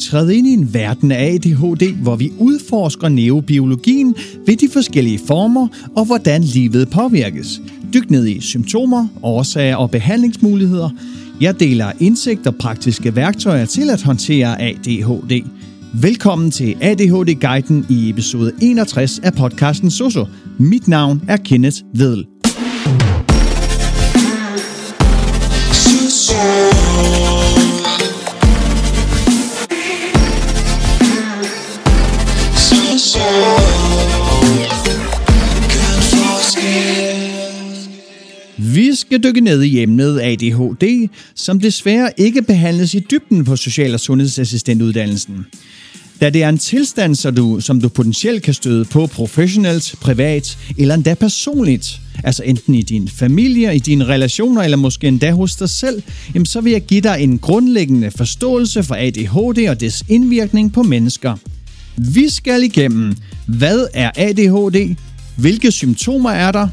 Træd ind i en verden af ADHD, hvor vi udforsker neurobiologien ved de forskellige former og hvordan livet påvirkes. Dyk ned i symptomer, årsager og behandlingsmuligheder. Jeg deler indsigt og praktiske værktøjer til at håndtere ADHD. Velkommen til ADHD-guiden i episode 61 af podcasten Soso. Mit navn er Kenneth Vedel. Vi skal dykke ned i emnet ADHD, som desværre ikke behandles i dybden på social- og sundhedsassistentuddannelsen. Da det er en tilstand, så du, som du potentielt kan støde på professionelt, privat eller endda personligt, altså enten i din familie, i dine relationer eller måske endda hos dig selv, jamen så vil jeg give dig en grundlæggende forståelse for ADHD og dets indvirkning på mennesker. Vi skal igennem, hvad er ADHD? Hvilke symptomer er der?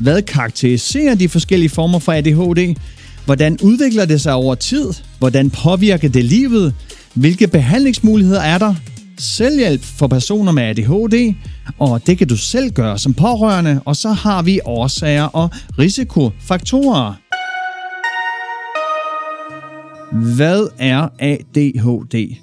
Hvad karakteriserer de forskellige former for ADHD? Hvordan udvikler det sig over tid? Hvordan påvirker det livet? Hvilke behandlingsmuligheder er der? Selvhjælp for personer med ADHD, og det kan du selv gøre som pårørende, og så har vi årsager og risikofaktorer. Hvad er ADHD?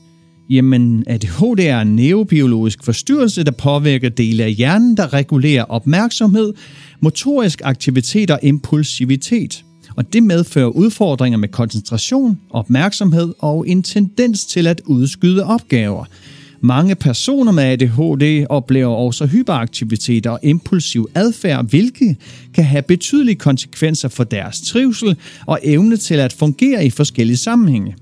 Jamen, ADHD er en neurobiologisk forstyrrelse, der påvirker dele af hjernen, der regulerer opmærksomhed, motorisk aktivitet og impulsivitet. Og det medfører udfordringer med koncentration, opmærksomhed og en tendens til at udskyde opgaver. Mange personer med ADHD oplever også hyperaktivitet og impulsiv adfærd, hvilket kan have betydelige konsekvenser for deres trivsel og evne til at fungere i forskellige sammenhænge.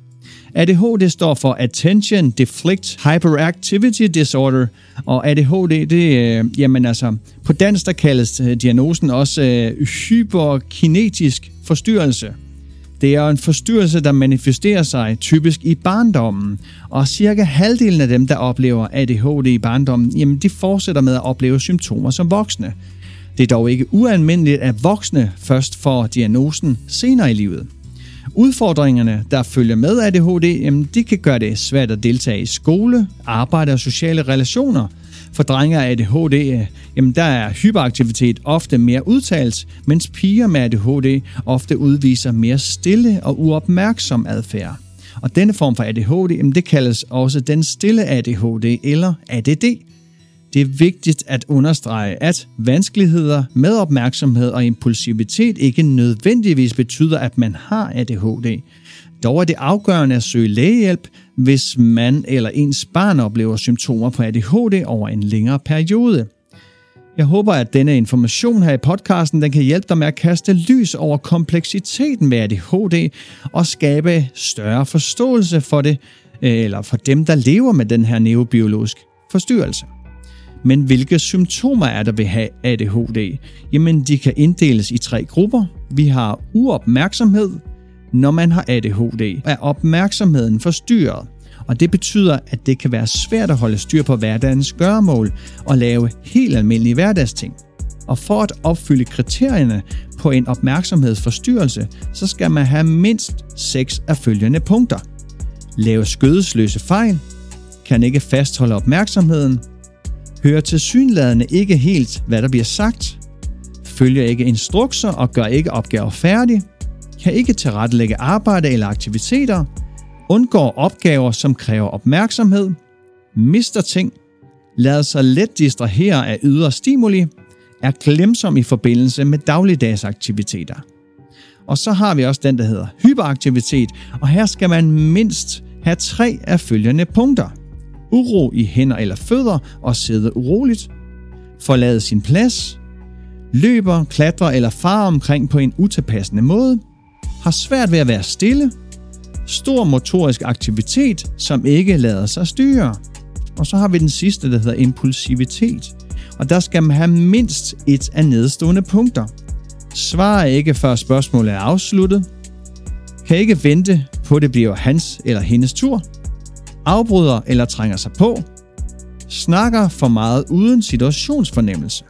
ADHD står for Attention Deflect Hyperactivity Disorder, og ADHD, det, øh, jamen altså, på dansk der kaldes øh, diagnosen også øh, hyperkinetisk forstyrrelse. Det er en forstyrrelse, der manifesterer sig typisk i barndommen, og cirka halvdelen af dem, der oplever ADHD i barndommen, jamen de fortsætter med at opleve symptomer som voksne. Det er dog ikke ualmindeligt, at voksne først får diagnosen senere i livet. Udfordringerne, der følger med ADHD, jamen, de kan gøre det svært at deltage i skole, arbejde og sociale relationer. For drenge af ADHD, øh, jamen, der er hyperaktivitet ofte mere udtalt, mens piger med ADHD ofte udviser mere stille og uopmærksom adfærd. Og denne form for ADHD, jamen, det kaldes også den stille ADHD eller ADD. Det er vigtigt at understrege, at vanskeligheder med opmærksomhed og impulsivitet ikke nødvendigvis betyder, at man har ADHD. Dog er det afgørende at søge lægehjælp, hvis man eller ens barn oplever symptomer på ADHD over en længere periode. Jeg håber, at denne information her i podcasten den kan hjælpe dig med at kaste lys over kompleksiteten med ADHD og skabe større forståelse for det, øh, eller for dem, der lever med den her neurobiologisk forstyrrelse. Men hvilke symptomer er der ved have ADHD? Jamen, de kan inddeles i tre grupper. Vi har uopmærksomhed, når man har ADHD. Er opmærksomheden forstyrret? Og det betyder, at det kan være svært at holde styr på hverdagens gøremål og lave helt almindelige hverdagsting. Og for at opfylde kriterierne på en opmærksomhedsforstyrrelse, så skal man have mindst seks af følgende punkter. Lave skødesløse fejl, kan ikke fastholde opmærksomheden, hører til synladende ikke helt, hvad der bliver sagt, følger ikke instrukser og gør ikke opgaver færdig, kan ikke tilrettelægge arbejde eller aktiviteter, undgår opgaver, som kræver opmærksomhed, mister ting, lader sig let distrahere af ydre stimuli, er glemsom i forbindelse med dagligdags aktiviteter. Og så har vi også den, der hedder hyperaktivitet, og her skal man mindst have tre af følgende punkter – uro i hænder eller fødder og sidde uroligt, forlade sin plads, løber, klatrer eller farer omkring på en utilpassende måde, har svært ved at være stille, stor motorisk aktivitet, som ikke lader sig styre. Og så har vi den sidste, der hedder impulsivitet. Og der skal man have mindst et af nedstående punkter. Svarer ikke før spørgsmålet er afsluttet. Kan ikke vente på, at det bliver hans eller hendes tur afbryder eller trænger sig på, snakker for meget uden situationsfornemmelse,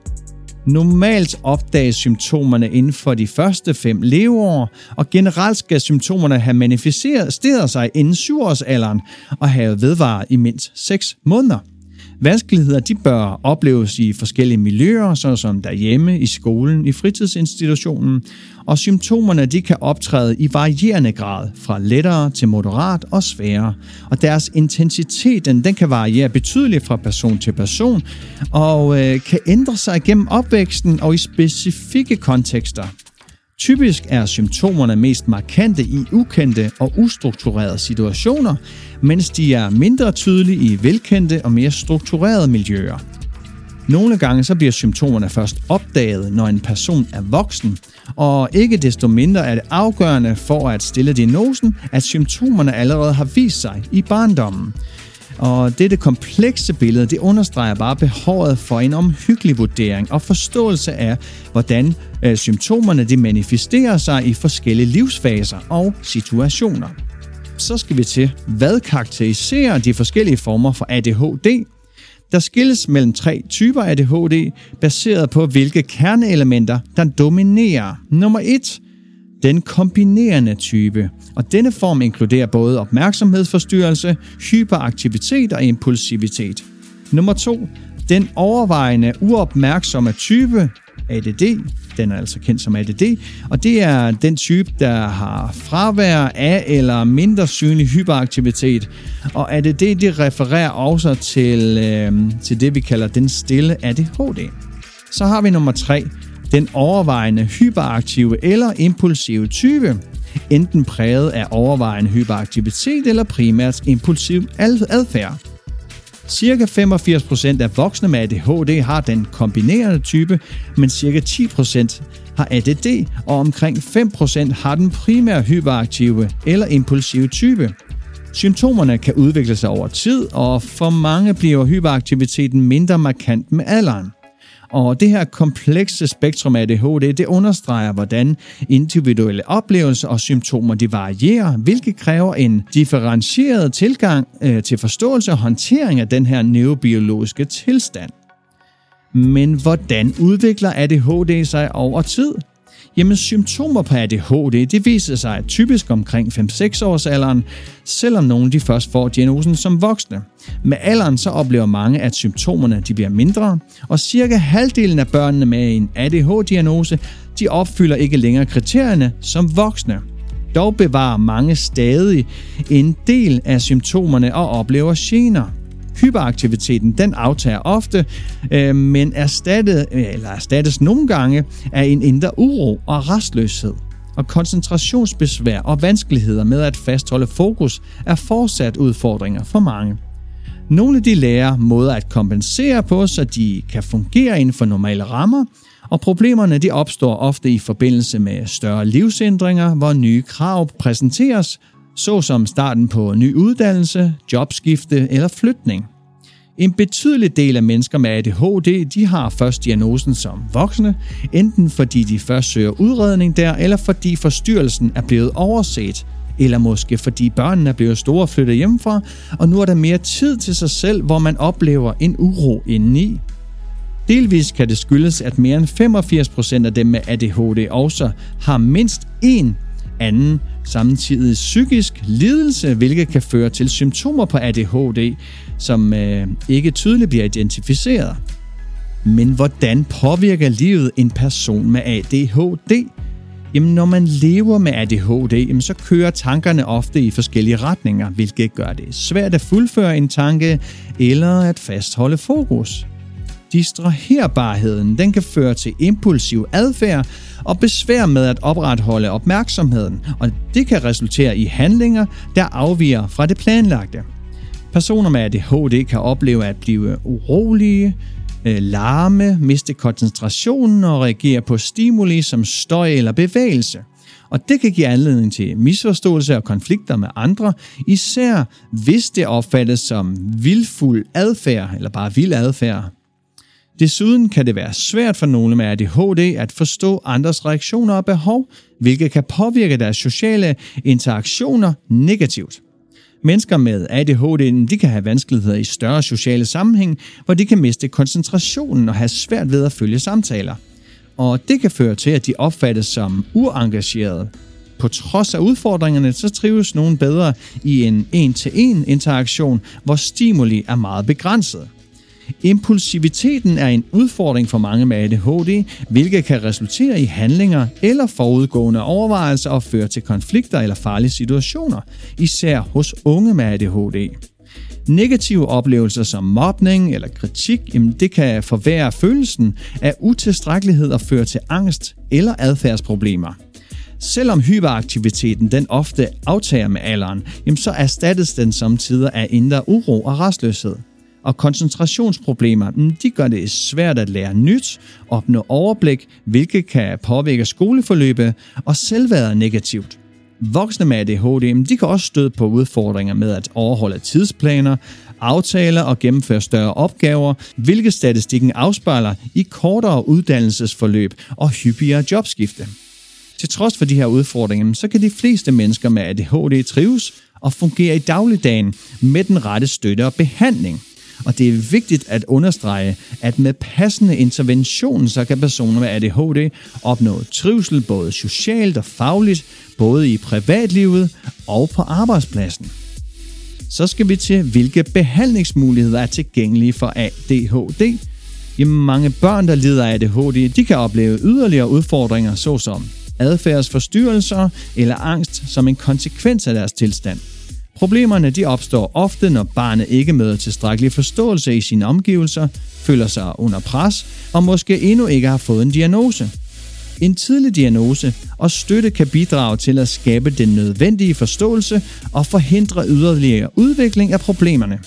Normalt opdages symptomerne inden for de første fem leveår, og generelt skal symptomerne have manifesteret sig inden 7-årsalderen og have vedvaret i mindst 6 måneder. Vanskeligheder de bør opleves i forskellige miljøer, såsom derhjemme, i skolen, i fritidsinstitutionen, og symptomerne de kan optræde i varierende grad, fra lettere til moderat og sværere. Og deres intensitet den, den kan variere betydeligt fra person til person, og øh, kan ændre sig gennem opvæksten og i specifikke kontekster. Typisk er symptomerne mest markante i ukendte og ustrukturerede situationer, mens de er mindre tydelige i velkendte og mere strukturerede miljøer. Nogle gange så bliver symptomerne først opdaget, når en person er voksen, og ikke desto mindre er det afgørende for at stille diagnosen, at symptomerne allerede har vist sig i barndommen. Og dette komplekse billede, det understreger bare behovet for en omhyggelig vurdering og forståelse af, hvordan øh, symptomerne de manifesterer sig i forskellige livsfaser og situationer. Så skal vi til, hvad karakteriserer de forskellige former for ADHD? Der skilles mellem tre typer ADHD, baseret på hvilke kerneelementer, der dominerer. Nummer 1 den kombinerende type, og denne form inkluderer både opmærksomhedsforstyrrelse, hyperaktivitet og impulsivitet. Nummer 2. Den overvejende uopmærksomme type, ADD, den er altså kendt som ADD, og det er den type, der har fravær af eller mindre synlig hyperaktivitet. Og ADD det refererer også til, øh, til det, vi kalder den stille ADHD. Så har vi nummer 3, den overvejende hyperaktive eller impulsive type, enten præget af overvejende hyperaktivitet eller primært impulsiv adfærd. Cirka 85% af voksne med ADHD har den kombinerende type, men cirka 10% har ADD, og omkring 5% har den primære hyperaktive eller impulsive type. Symptomerne kan udvikle sig over tid, og for mange bliver hyperaktiviteten mindre markant med alderen. Og det her komplekse spektrum af ADHD, det understreger, hvordan individuelle oplevelser og symptomer de varierer, hvilket kræver en differentieret tilgang øh, til forståelse og håndtering af den her neurobiologiske tilstand. Men hvordan udvikler ADHD sig over tid? Jamen symptomer på ADHD, det viser sig typisk omkring 5-6 års alderen, selvom nogle de først får diagnosen som voksne. Med alderen så oplever mange, at symptomerne de bliver mindre, og cirka halvdelen af børnene med en ADHD-diagnose, de opfylder ikke længere kriterierne som voksne. Dog bevarer mange stadig en del af symptomerne og oplever gener. Hyperaktiviteten den aftager ofte, øh, men erstattet, øh, eller erstattes nogle gange af en indre uro og restløshed. Og koncentrationsbesvær og vanskeligheder med at fastholde fokus er fortsat udfordringer for mange. Nogle af de lærer måder at kompensere på, så de kan fungere inden for normale rammer, og problemerne de opstår ofte i forbindelse med større livsændringer, hvor nye krav præsenteres, såsom starten på ny uddannelse, jobskifte eller flytning. En betydelig del af mennesker med ADHD de har først diagnosen som voksne, enten fordi de først søger udredning der, eller fordi forstyrrelsen er blevet overset, eller måske fordi børnene er blevet store og flyttet hjemmefra, og nu er der mere tid til sig selv, hvor man oplever en uro indeni. Delvis kan det skyldes, at mere end 85% af dem med ADHD også har mindst én anden samtidig psykisk lidelse, hvilket kan føre til symptomer på ADHD, som øh, ikke tydeligt bliver identificeret. Men hvordan påvirker livet en person med ADHD? Jamen, når man lever med ADHD, jamen, så kører tankerne ofte i forskellige retninger, hvilket gør det svært at fuldføre en tanke eller at fastholde fokus. Distraherbarheden den kan føre til impulsiv adfærd og besvær med at opretholde opmærksomheden, og det kan resultere i handlinger, der afviger fra det planlagte. Personer med ADHD kan opleve at blive urolige, øh, larme, miste koncentrationen og reagere på stimuli som støj eller bevægelse. Og det kan give anledning til misforståelse og konflikter med andre, især hvis det opfattes som vildfuld adfærd eller bare vild adfærd. Desuden kan det være svært for nogle med ADHD at forstå andres reaktioner og behov, hvilket kan påvirke deres sociale interaktioner negativt. Mennesker med ADHD de kan have vanskeligheder i større sociale sammenhæng, hvor de kan miste koncentrationen og have svært ved at følge samtaler. Og det kan føre til, at de opfattes som uengagerede. På trods af udfordringerne, så trives nogen bedre i en en-til-en interaktion, hvor stimuli er meget begrænset. Impulsiviteten er en udfordring for mange med ADHD, hvilket kan resultere i handlinger eller forudgående overvejelser og føre til konflikter eller farlige situationer, især hos unge med ADHD. Negative oplevelser som mobning eller kritik, jamen det kan forværre følelsen af utilstrækkelighed og føre til angst eller adfærdsproblemer. Selvom hyperaktiviteten den ofte aftager med alderen, jamen så erstattes den samtidig af indre uro og restløshed og koncentrationsproblemer, mm, de gør det svært at lære nyt, opnå overblik, hvilket kan påvirke skoleforløbet og selvværdet negativt. Voksne med ADHD mm, de kan også støde på udfordringer med at overholde tidsplaner, aftaler og gennemføre større opgaver, hvilket statistikken afspejler i kortere uddannelsesforløb og hyppigere jobskifte. Til trods for de her udfordringer, mm, så kan de fleste mennesker med ADHD trives og fungere i dagligdagen med den rette støtte og behandling – og det er vigtigt at understrege, at med passende intervention, så kan personer med ADHD opnå trivsel både socialt og fagligt, både i privatlivet og på arbejdspladsen. Så skal vi til, hvilke behandlingsmuligheder er tilgængelige for ADHD. Jamen, mange børn, der lider af ADHD, de kan opleve yderligere udfordringer, såsom adfærdsforstyrrelser eller angst som en konsekvens af deres tilstand – Problemerne de opstår ofte, når barnet ikke møder tilstrækkelig forståelse i sine omgivelser, føler sig under pres og måske endnu ikke har fået en diagnose. En tidlig diagnose og støtte kan bidrage til at skabe den nødvendige forståelse og forhindre yderligere udvikling af problemerne.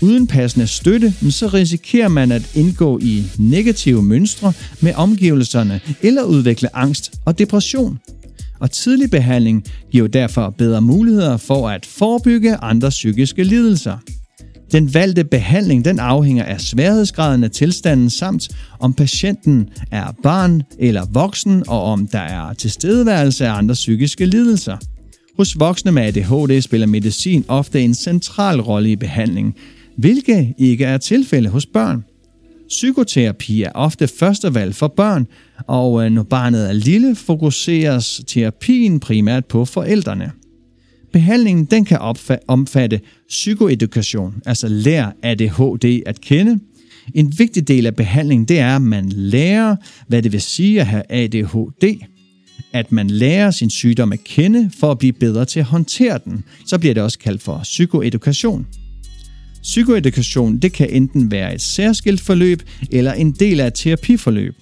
Uden passende støtte, så risikerer man at indgå i negative mønstre med omgivelserne eller udvikle angst og depression og tidlig behandling giver derfor bedre muligheder for at forebygge andre psykiske lidelser. Den valgte behandling den afhænger af sværhedsgraden af tilstanden samt om patienten er barn eller voksen og om der er tilstedeværelse af andre psykiske lidelser. Hos voksne med ADHD spiller medicin ofte en central rolle i behandling, hvilket ikke er tilfælde hos børn. Psykoterapi er ofte førstevalg for børn, og øh, når barnet er lille, fokuseres terapien primært på forældrene. Behandlingen den kan omfatte psykoedukation, altså lær ADHD at kende. En vigtig del af behandlingen det er, at man lærer, hvad det vil sige at have ADHD. At man lærer sin sygdom at kende for at blive bedre til at håndtere den. Så bliver det også kaldt for psykoedukation. Psykoedukation det kan enten være et særskilt forløb eller en del af et terapiforløb.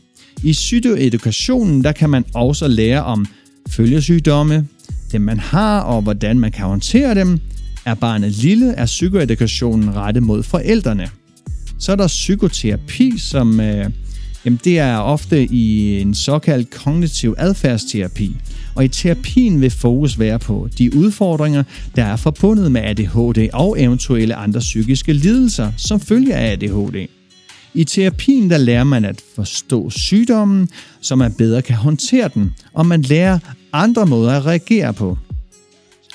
I psykoedukationen der kan man også lære om følgesygdomme, dem man har og hvordan man kan håndtere dem. Er barnet lille, er psykoedukationen rettet mod forældrene. Så er der psykoterapi, som øh, jamen det er ofte i en såkaldt kognitiv adfærdsterapi. Og i terapien vil fokus være på de udfordringer, der er forbundet med ADHD og eventuelle andre psykiske lidelser som følger af ADHD. I terapien der lærer man at forstå sygdommen, så man bedre kan håndtere den, og man lærer andre måder at reagere på.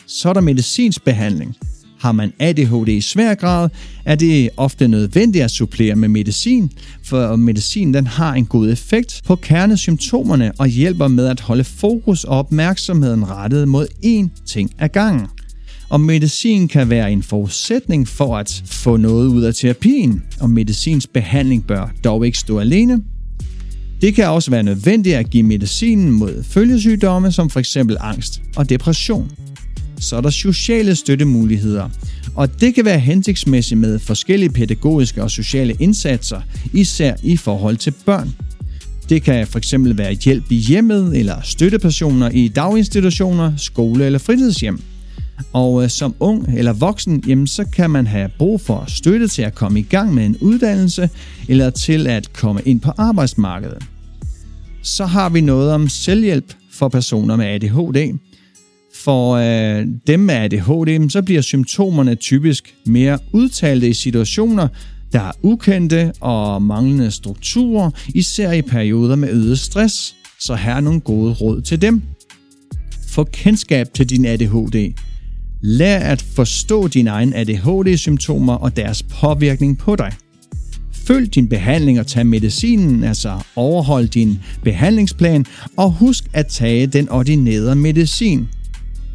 Så er der medicinsk behandling. Har man ADHD i svær grad, er det ofte nødvendigt at supplere med medicin, for medicin den har en god effekt på kernesymptomerne og hjælper med at holde fokus og opmærksomheden rettet mod én ting ad gangen. Og medicin kan være en forudsætning for at få noget ud af terapien, og medicinsk behandling bør dog ikke stå alene. Det kan også være nødvendigt at give medicinen mod følgesygdomme som f.eks. angst og depression så er der sociale støttemuligheder. Og det kan være hensigtsmæssigt med forskellige pædagogiske og sociale indsatser, især i forhold til børn. Det kan fx være hjælp i hjemmet eller støttepersoner i daginstitutioner, skole eller fritidshjem. Og øh, som ung eller voksen, jamen, så kan man have brug for støtte til at komme i gang med en uddannelse eller til at komme ind på arbejdsmarkedet. Så har vi noget om selvhjælp for personer med ADHD. For øh, dem med ADHD, så bliver symptomerne typisk mere udtalte i situationer, der er ukendte og manglende strukturer, især i perioder med øget stress. Så her er nogle gode råd til dem. Få kendskab til din ADHD. Lær at forstå dine egne ADHD-symptomer og deres påvirkning på dig. Følg din behandling og tag medicinen, altså overhold din behandlingsplan, og husk at tage den ordinerede medicin.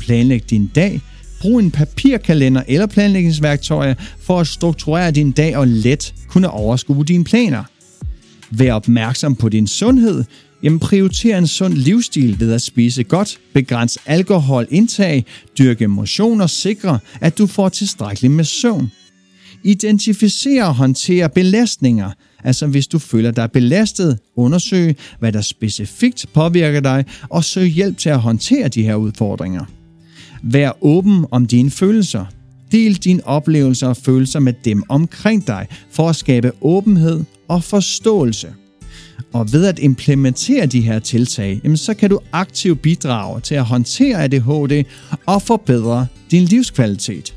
Planlæg din dag, brug en papirkalender eller planlægningsværktøjer for at strukturere din dag og let kunne overskue dine planer. Vær opmærksom på din sundhed, Jamen prioriter en sund livsstil ved at spise godt, begræns alkoholindtag, dyrke motion og sikre, at du får tilstrækkeligt med søvn. Identificere og håndtere belastninger. Altså hvis du føler dig belastet, undersøg, hvad der specifikt påvirker dig, og søg hjælp til at håndtere de her udfordringer. Vær åben om dine følelser. Del dine oplevelser og følelser med dem omkring dig for at skabe åbenhed og forståelse. Og ved at implementere de her tiltag, jamen så kan du aktivt bidrage til at håndtere ADHD og forbedre din livskvalitet.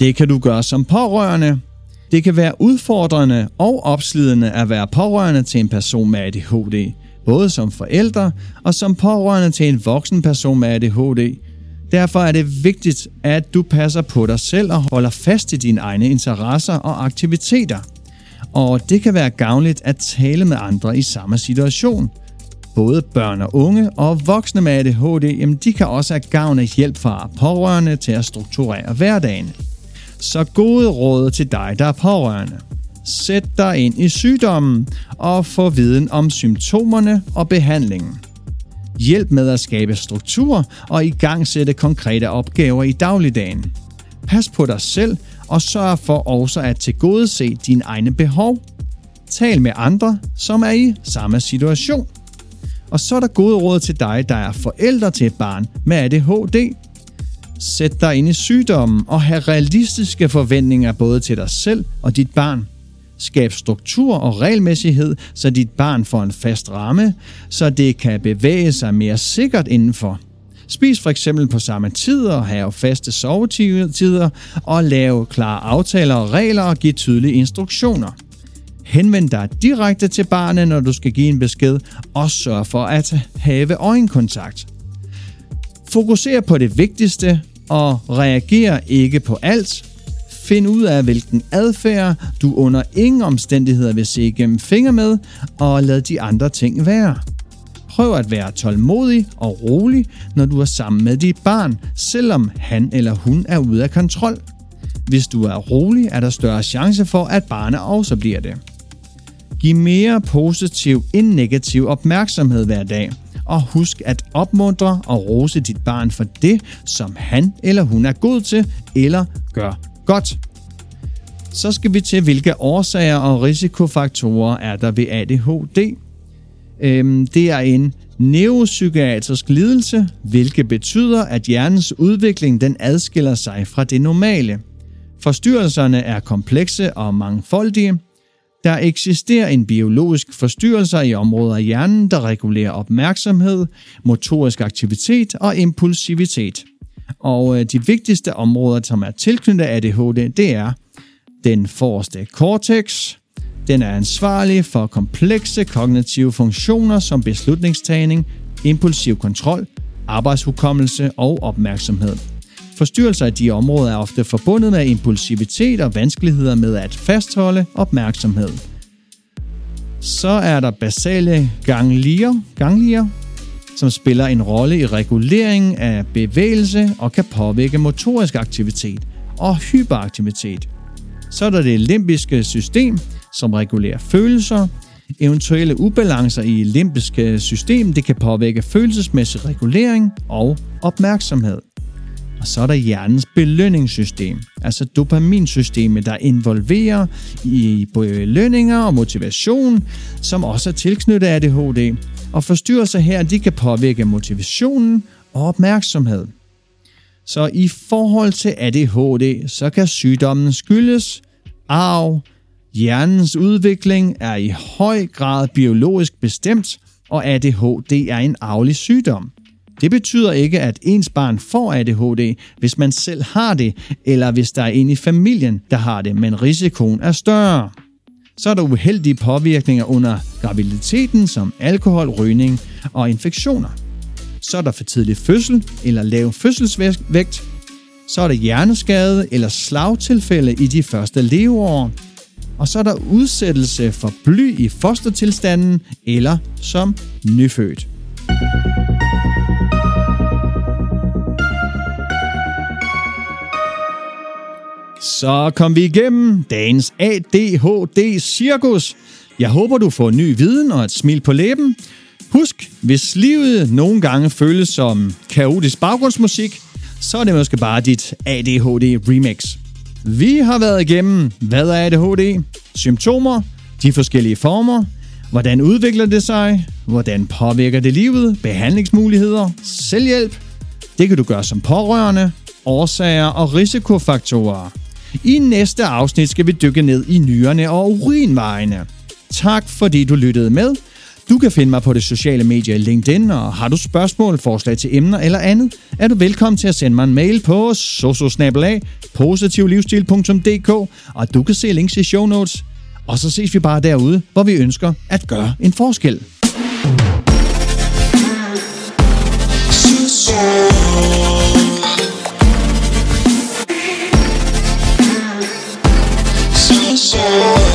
Det kan du gøre som pårørende. Det kan være udfordrende og opslidende at være pårørende til en person med ADHD, både som forældre og som pårørende til en voksen person med ADHD. Derfor er det vigtigt, at du passer på dig selv og holder fast i dine egne interesser og aktiviteter. Og det kan være gavnligt at tale med andre i samme situation. Både børn og unge og voksne med ADHD, jamen de kan også have gavn af hjælp fra pårørende til at strukturere hverdagen. Så gode råd til dig, der er pårørende. Sæt dig ind i sygdommen og få viden om symptomerne og behandlingen. Hjælp med at skabe struktur og i gang sætte konkrete opgaver i dagligdagen. Pas på dig selv og sørg for også at tilgodese dine egne behov. Tal med andre, som er i samme situation. Og så er der gode råd til dig, der er forældre til et barn med ADHD. Sæt dig ind i sygdommen og have realistiske forventninger både til dig selv og dit barn. Skab struktur og regelmæssighed, så dit barn får en fast ramme, så det kan bevæge sig mere sikkert indenfor. Spis for eksempel på samme tider, have faste sovetider og lave klare aftaler og regler og give tydelige instruktioner. Henvend dig direkte til barnet, når du skal give en besked, og sørg for at have øjenkontakt. Fokuser på det vigtigste og reager ikke på alt, Find ud af, hvilken adfærd du under ingen omstændigheder vil se igennem fingre med, og lad de andre ting være. Prøv at være tålmodig og rolig, når du er sammen med dit barn, selvom han eller hun er ude af kontrol. Hvis du er rolig, er der større chance for, at barnet også bliver det. Giv mere positiv end negativ opmærksomhed hver dag, og husk at opmuntre og rose dit barn for det, som han eller hun er god til eller gør godt. Så skal vi til, hvilke årsager og risikofaktorer er der ved ADHD. Øhm, det er en neuropsykiatrisk lidelse, hvilket betyder, at hjernens udvikling den adskiller sig fra det normale. Forstyrrelserne er komplekse og mangfoldige. Der eksisterer en biologisk forstyrrelse i områder af hjernen, der regulerer opmærksomhed, motorisk aktivitet og impulsivitet. Og øh, de vigtigste områder, som er tilknyttet ADHD, det er den forreste cortex, den er ansvarlig for komplekse kognitive funktioner som beslutningstagning, impulsiv kontrol, arbejdshukommelse og opmærksomhed. Forstyrrelser i de områder er ofte forbundet med impulsivitet og vanskeligheder med at fastholde opmærksomhed. Så er der basale ganglier, ganglier som spiller en rolle i reguleringen af bevægelse og kan påvirke motorisk aktivitet og hyperaktivitet. Så er der det limbiske system, som regulerer følelser. Eventuelle ubalancer i limbiske system det kan påvirke følelsesmæssig regulering og opmærksomhed. Og så er der hjernens belønningssystem, altså dopaminsystemet, der involverer i belønninger og motivation, som også er tilknyttet ADHD. Og forstyrrelser her, de kan påvirke motivationen og opmærksomhed. Så i forhold til ADHD, så kan sygdommen skyldes arv, Hjernens udvikling er i høj grad biologisk bestemt, og ADHD er en arvelig sygdom. Det betyder ikke, at ens barn får ADHD, hvis man selv har det, eller hvis der er en i familien, der har det, men risikoen er større. Så er der uheldige påvirkninger under graviditeten, som alkohol, rygning og infektioner. Så er der for tidlig fødsel eller lav fødselsvægt. Så er der hjerneskade eller slagtilfælde i de første leveår. Og så er der udsættelse for bly i fostertilstanden eller som nyfødt. Så kom vi igennem dagens ADHD-cirkus. Jeg håber, du får ny viden og et smil på læben. Husk, hvis livet nogle gange føles som kaotisk baggrundsmusik, så er det måske bare dit ADHD-remix. Vi har været igennem, hvad er ADHD, symptomer, de forskellige former, hvordan udvikler det sig, hvordan påvirker det livet, behandlingsmuligheder, selvhjælp, det kan du gøre som pårørende, årsager og risikofaktorer. I næste afsnit skal vi dykke ned i nyrerne og urinvejene. Tak fordi du lyttede med. Du kan finde mig på det sociale medie LinkedIn, og har du spørgsmål, forslag til emner eller andet, er du velkommen til at sende mig en mail på sososnabelag.positivlivsstil.dk, og du kan se links i show notes. Og så ses vi bare derude, hvor vi ønsker at gøre en forskel. So Oh.